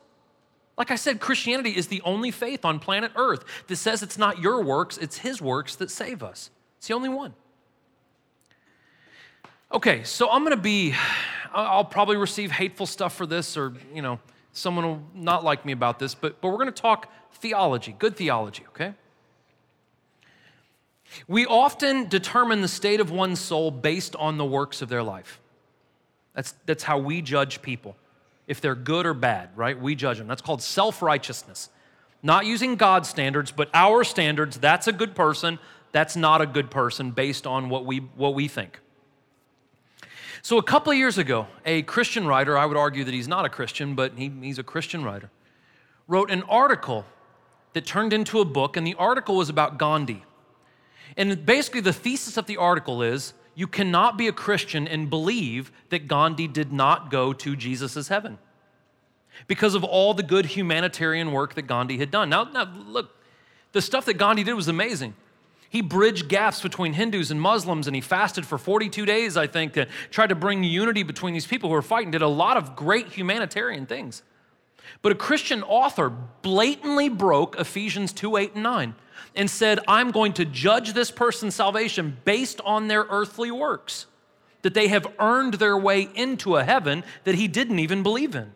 Like I said, Christianity is the only faith on planet Earth that says it's not your works, it's His works that save us. It's the only one. Okay, so I'm gonna be, I'll probably receive hateful stuff for this, or, you know, someone will not like me about this, but, but we're gonna talk theology, good theology, okay? We often determine the state of one's soul based on the works of their life. That's, that's how we judge people. If they're good or bad, right? We judge them. That's called self righteousness. Not using God's standards, but our standards. That's a good person. That's not a good person based on what we, what we think. So, a couple of years ago, a Christian writer, I would argue that he's not a Christian, but he, he's a Christian writer, wrote an article that turned into a book, and the article was about Gandhi. And basically, the thesis of the article is you cannot be a Christian and believe that Gandhi did not go to Jesus' heaven because of all the good humanitarian work that Gandhi had done. Now, now, look, the stuff that Gandhi did was amazing. He bridged gaps between Hindus and Muslims, and he fasted for 42 days, I think, to try to bring unity between these people who were fighting, did a lot of great humanitarian things. But a Christian author blatantly broke Ephesians 2 8 and 9 and said, I'm going to judge this person's salvation based on their earthly works, that they have earned their way into a heaven that he didn't even believe in.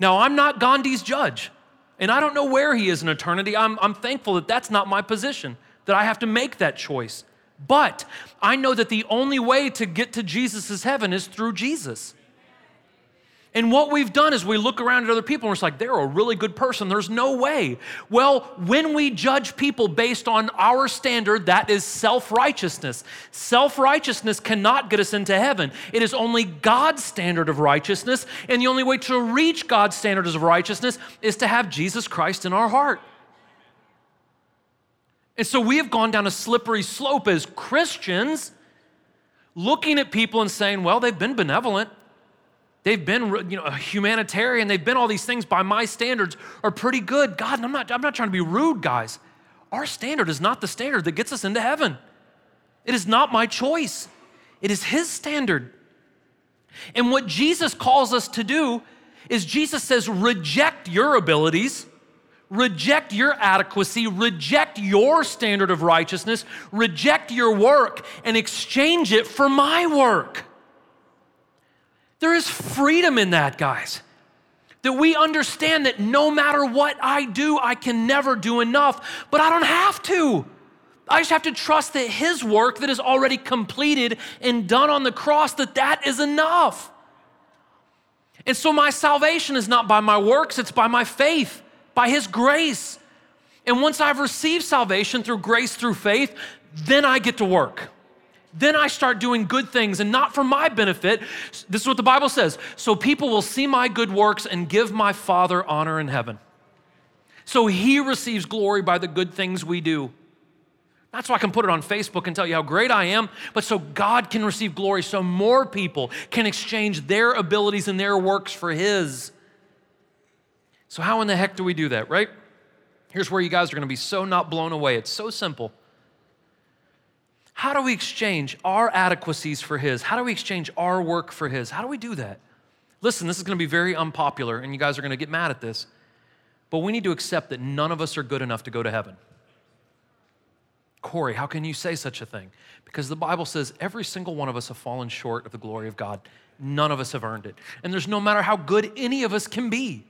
Now, I'm not Gandhi's judge, and I don't know where he is in eternity. I'm, I'm thankful that that's not my position, that I have to make that choice. But I know that the only way to get to Jesus' heaven is through Jesus. And what we've done is we look around at other people and we're like, they're a really good person. There's no way. Well, when we judge people based on our standard, that is self righteousness. Self righteousness cannot get us into heaven. It is only God's standard of righteousness. And the only way to reach God's standards of righteousness is to have Jesus Christ in our heart. And so we have gone down a slippery slope as Christians, looking at people and saying, well, they've been benevolent. They've been you know, a humanitarian. They've been all these things by my standards are pretty good. God, I'm not, I'm not trying to be rude, guys. Our standard is not the standard that gets us into heaven. It is not my choice. It is His standard. And what Jesus calls us to do is Jesus says, reject your abilities, reject your adequacy, reject your standard of righteousness, reject your work, and exchange it for my work. There is freedom in that, guys. That we understand that no matter what I do, I can never do enough, but I don't have to. I just have to trust that his work that is already completed and done on the cross that that is enough. And so my salvation is not by my works, it's by my faith, by his grace. And once I've received salvation through grace through faith, then I get to work then I start doing good things and not for my benefit. This is what the Bible says. So people will see my good works and give my Father honor in heaven. So he receives glory by the good things we do. That's why I can put it on Facebook and tell you how great I am, but so God can receive glory, so more people can exchange their abilities and their works for His. So, how in the heck do we do that, right? Here's where you guys are going to be so not blown away. It's so simple. How do we exchange our adequacies for His? How do we exchange our work for His? How do we do that? Listen, this is going to be very unpopular, and you guys are going to get mad at this, but we need to accept that none of us are good enough to go to heaven. Corey, how can you say such a thing? Because the Bible says every single one of us have fallen short of the glory of God. None of us have earned it. And there's no matter how good any of us can be,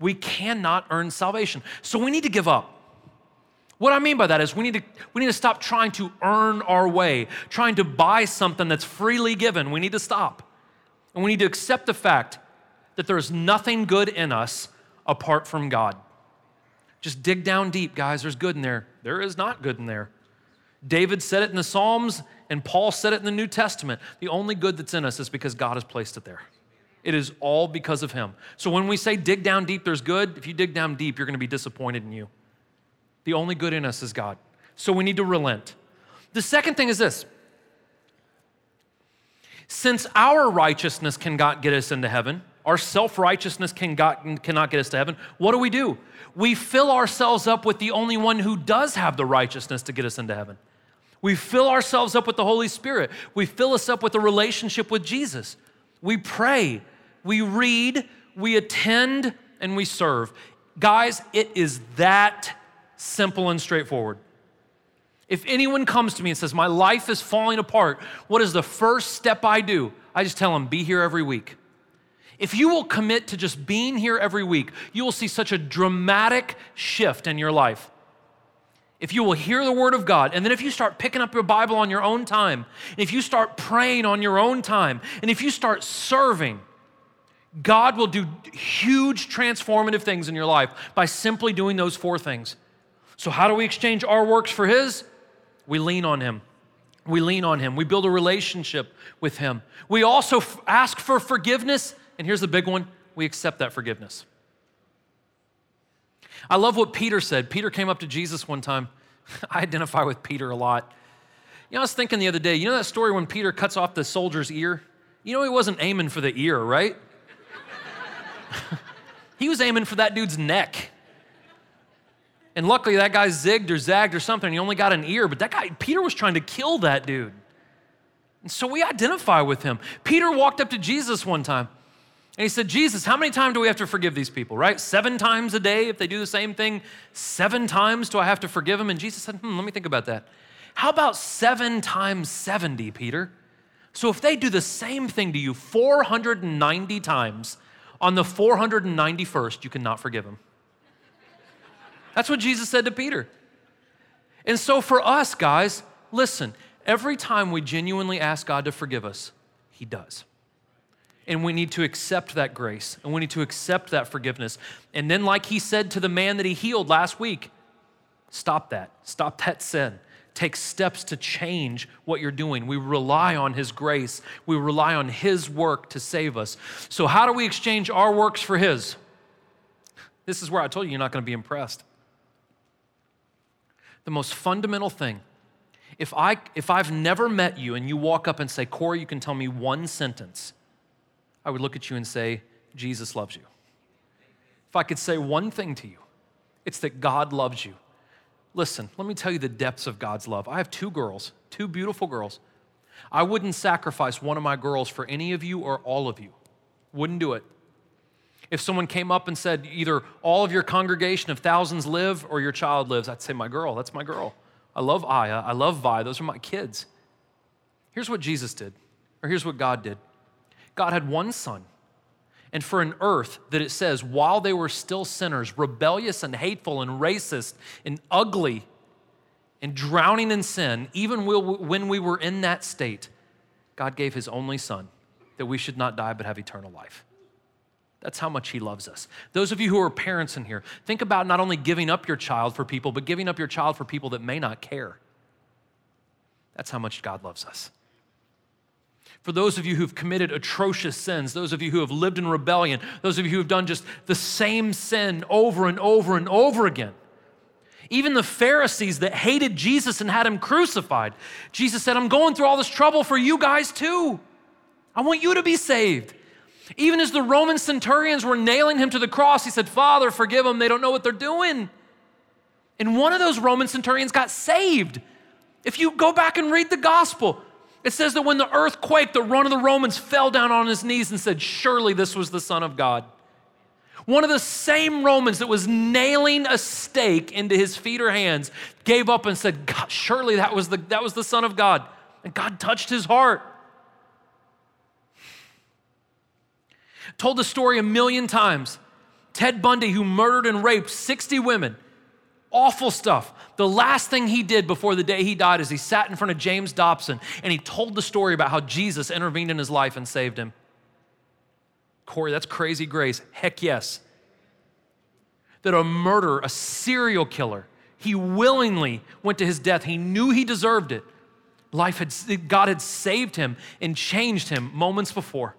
we cannot earn salvation. So we need to give up. What I mean by that is we need to, we need to stop trying to earn our way, trying to buy something that's freely given. We need to stop. And we need to accept the fact that there is nothing good in us apart from God. Just dig down deep, guys. There's good in there. There is not good in there. David said it in the Psalms, and Paul said it in the New Testament. The only good that's in us is because God has placed it there. It is all because of Him. So when we say dig down deep, there's good, if you dig down deep, you're going to be disappointed in you. The only good in us is God. So we need to relent. The second thing is this since our righteousness cannot get us into heaven, our self righteousness can cannot get us to heaven, what do we do? We fill ourselves up with the only one who does have the righteousness to get us into heaven. We fill ourselves up with the Holy Spirit. We fill us up with a relationship with Jesus. We pray, we read, we attend and we serve. Guys, it is that simple and straightforward. If anyone comes to me and says, My life is falling apart, what is the first step I do? I just tell them, Be here every week. If you will commit to just being here every week, you will see such a dramatic shift in your life. If you will hear the word of God, and then if you start picking up your Bible on your own time, if you start praying on your own time, and if you start serving, God will do huge transformative things in your life by simply doing those four things. So, how do we exchange our works for His? We lean on Him. We lean on Him. We build a relationship with Him. We also f- ask for forgiveness. And here's the big one we accept that forgiveness. I love what Peter said. Peter came up to Jesus one time. I identify with Peter a lot. You know, I was thinking the other day, you know that story when Peter cuts off the soldier's ear? You know, he wasn't aiming for the ear, right? he was aiming for that dude's neck. And luckily, that guy zigged or zagged or something. He only got an ear, but that guy, Peter was trying to kill that dude. And so we identify with him. Peter walked up to Jesus one time and he said, Jesus, how many times do we have to forgive these people, right? Seven times a day if they do the same thing? Seven times do I have to forgive them? And Jesus said, hmm, let me think about that. How about seven times 70, Peter? So if they do the same thing to you 490 times, on the 491st, you cannot forgive them. That's what Jesus said to Peter. And so for us, guys, listen, every time we genuinely ask God to forgive us, He does. And we need to accept that grace and we need to accept that forgiveness. And then, like He said to the man that He healed last week, stop that, stop that sin. Take steps to change what you're doing. We rely on His grace. We rely on His work to save us. So, how do we exchange our works for His? This is where I told you you're not going to be impressed the most fundamental thing. If, I, if I've never met you and you walk up and say, Corey, you can tell me one sentence, I would look at you and say, Jesus loves you. If I could say one thing to you, it's that God loves you. Listen, let me tell you the depths of God's love. I have two girls, two beautiful girls. I wouldn't sacrifice one of my girls for any of you or all of you. Wouldn't do it if someone came up and said, either all of your congregation of thousands live or your child lives, I'd say, my girl, that's my girl. I love Aya. I love Vi. Those are my kids. Here's what Jesus did, or here's what God did God had one son. And for an earth that it says, while they were still sinners, rebellious and hateful and racist and ugly and drowning in sin, even when we were in that state, God gave his only son that we should not die but have eternal life. That's how much He loves us. Those of you who are parents in here, think about not only giving up your child for people, but giving up your child for people that may not care. That's how much God loves us. For those of you who've committed atrocious sins, those of you who have lived in rebellion, those of you who have done just the same sin over and over and over again, even the Pharisees that hated Jesus and had him crucified, Jesus said, I'm going through all this trouble for you guys too. I want you to be saved. Even as the Roman centurions were nailing him to the cross, he said, Father, forgive them. They don't know what they're doing. And one of those Roman centurions got saved. If you go back and read the gospel, it says that when the earth quaked, that one of the Romans fell down on his knees and said, Surely this was the Son of God. One of the same Romans that was nailing a stake into his feet or hands gave up and said, Surely that was, the, that was the Son of God. And God touched his heart. Told the story a million times. Ted Bundy, who murdered and raped 60 women, awful stuff. The last thing he did before the day he died is he sat in front of James Dobson and he told the story about how Jesus intervened in his life and saved him. Corey, that's crazy grace. Heck yes. That a murderer, a serial killer, he willingly went to his death. He knew he deserved it. Life had, God had saved him and changed him moments before.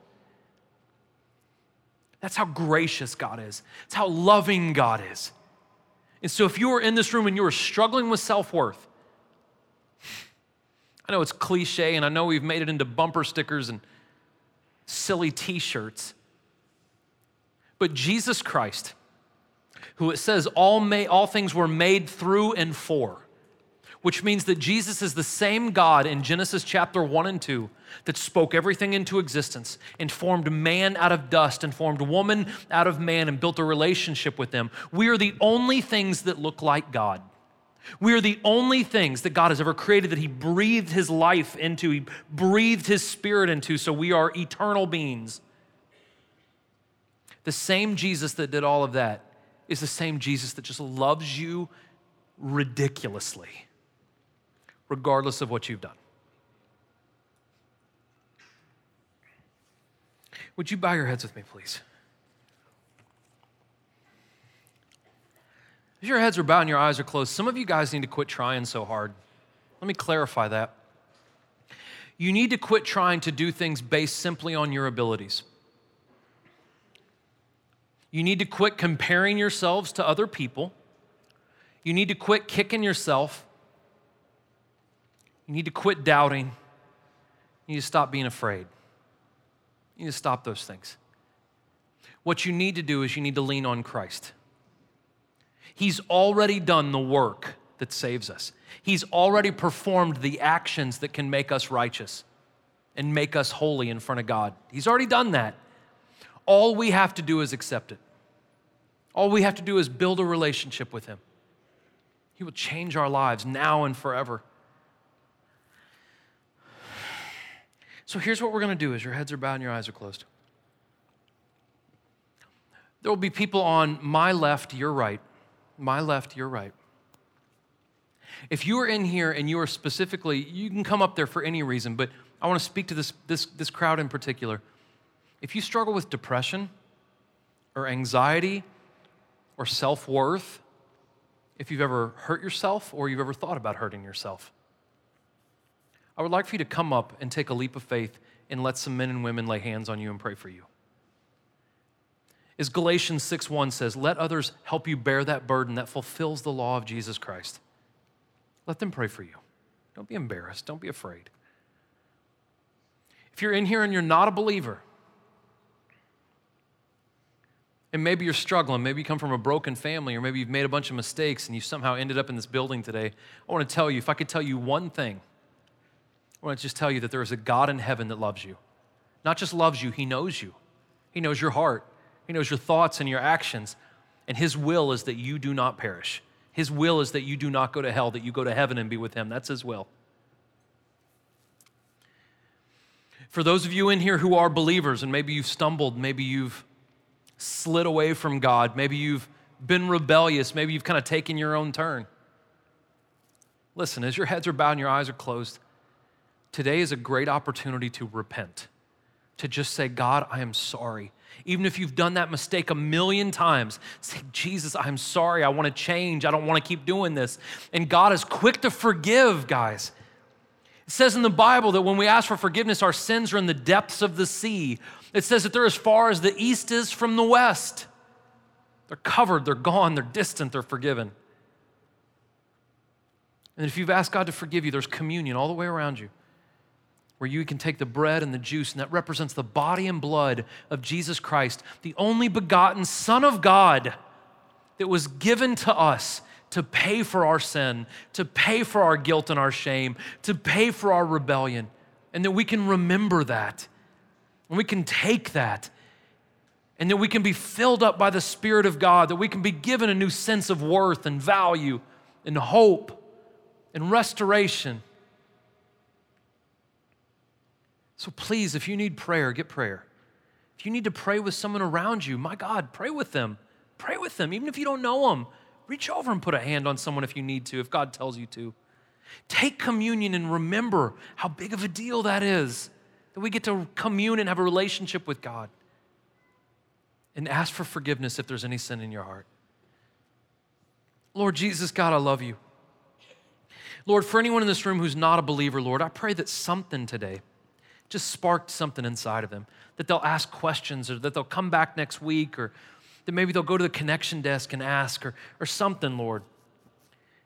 That's how gracious God is. It's how loving God is. And so, if you are in this room and you are struggling with self worth, I know it's cliche and I know we've made it into bumper stickers and silly t shirts, but Jesus Christ, who it says all, may, all things were made through and for, which means that Jesus is the same God in Genesis chapter 1 and 2 that spoke everything into existence and formed man out of dust and formed woman out of man and built a relationship with them. We are the only things that look like God. We are the only things that God has ever created that He breathed His life into, He breathed His spirit into, so we are eternal beings. The same Jesus that did all of that is the same Jesus that just loves you ridiculously regardless of what you've done. Would you bow your heads with me, please? If your heads are bowed and your eyes are closed, some of you guys need to quit trying so hard. Let me clarify that. You need to quit trying to do things based simply on your abilities. You need to quit comparing yourselves to other people. You need to quit kicking yourself you need to quit doubting. You need to stop being afraid. You need to stop those things. What you need to do is you need to lean on Christ. He's already done the work that saves us. He's already performed the actions that can make us righteous and make us holy in front of God. He's already done that. All we have to do is accept it. All we have to do is build a relationship with Him. He will change our lives now and forever. So here's what we're going to do as your heads are bowed and your eyes are closed. There will be people on my left, your right, my left, your right. If you are in here and you are specifically, you can come up there for any reason, but I want to speak to this, this, this crowd in particular. If you struggle with depression or anxiety or self worth, if you've ever hurt yourself or you've ever thought about hurting yourself, I would like for you to come up and take a leap of faith and let some men and women lay hands on you and pray for you. As Galatians 6:1 says, let others help you bear that burden that fulfills the law of Jesus Christ. Let them pray for you. Don't be embarrassed, don't be afraid. If you're in here and you're not a believer, and maybe you're struggling, maybe you come from a broken family, or maybe you've made a bunch of mistakes and you somehow ended up in this building today, I want to tell you if I could tell you one thing, I want to just tell you that there is a God in heaven that loves you. Not just loves you, He knows you. He knows your heart, He knows your thoughts and your actions. And His will is that you do not perish. His will is that you do not go to hell, that you go to heaven and be with Him. That's His will. For those of you in here who are believers and maybe you've stumbled, maybe you've slid away from God, maybe you've been rebellious, maybe you've kind of taken your own turn. Listen, as your heads are bowed and your eyes are closed, Today is a great opportunity to repent, to just say, God, I am sorry. Even if you've done that mistake a million times, say, Jesus, I'm sorry. I want to change. I don't want to keep doing this. And God is quick to forgive, guys. It says in the Bible that when we ask for forgiveness, our sins are in the depths of the sea. It says that they're as far as the east is from the west. They're covered, they're gone, they're distant, they're forgiven. And if you've asked God to forgive you, there's communion all the way around you where you can take the bread and the juice, and that represents the body and blood of Jesus Christ, the only begotten Son of God that was given to us to pay for our sin, to pay for our guilt and our shame, to pay for our rebellion, and that we can remember that, and we can take that, and that we can be filled up by the Spirit of God, that we can be given a new sense of worth and value and hope and restoration So please, if you need prayer, get prayer. If you need to pray with someone around you, my God, pray with them. Pray with them, even if you don't know them. Reach over and put a hand on someone if you need to, if God tells you to. Take communion and remember how big of a deal that is that we get to commune and have a relationship with God. And ask for forgiveness if there's any sin in your heart. Lord Jesus, God, I love you. Lord, for anyone in this room who's not a believer, Lord, I pray that something today, just sparked something inside of them. That they'll ask questions or that they'll come back next week or that maybe they'll go to the connection desk and ask or, or something, Lord.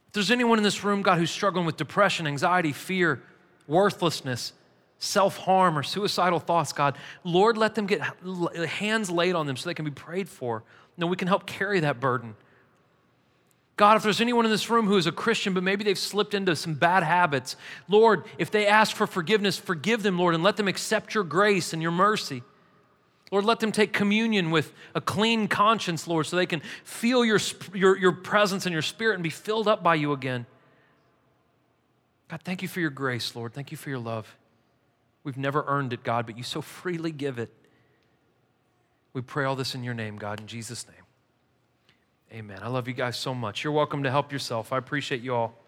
If there's anyone in this room, God, who's struggling with depression, anxiety, fear, worthlessness, self harm, or suicidal thoughts, God, Lord, let them get hands laid on them so they can be prayed for. And we can help carry that burden. God, if there's anyone in this room who is a Christian, but maybe they've slipped into some bad habits, Lord, if they ask for forgiveness, forgive them, Lord, and let them accept your grace and your mercy. Lord, let them take communion with a clean conscience, Lord, so they can feel your, your, your presence and your spirit and be filled up by you again. God, thank you for your grace, Lord. Thank you for your love. We've never earned it, God, but you so freely give it. We pray all this in your name, God, in Jesus' name. Amen. I love you guys so much. You're welcome to help yourself. I appreciate you all.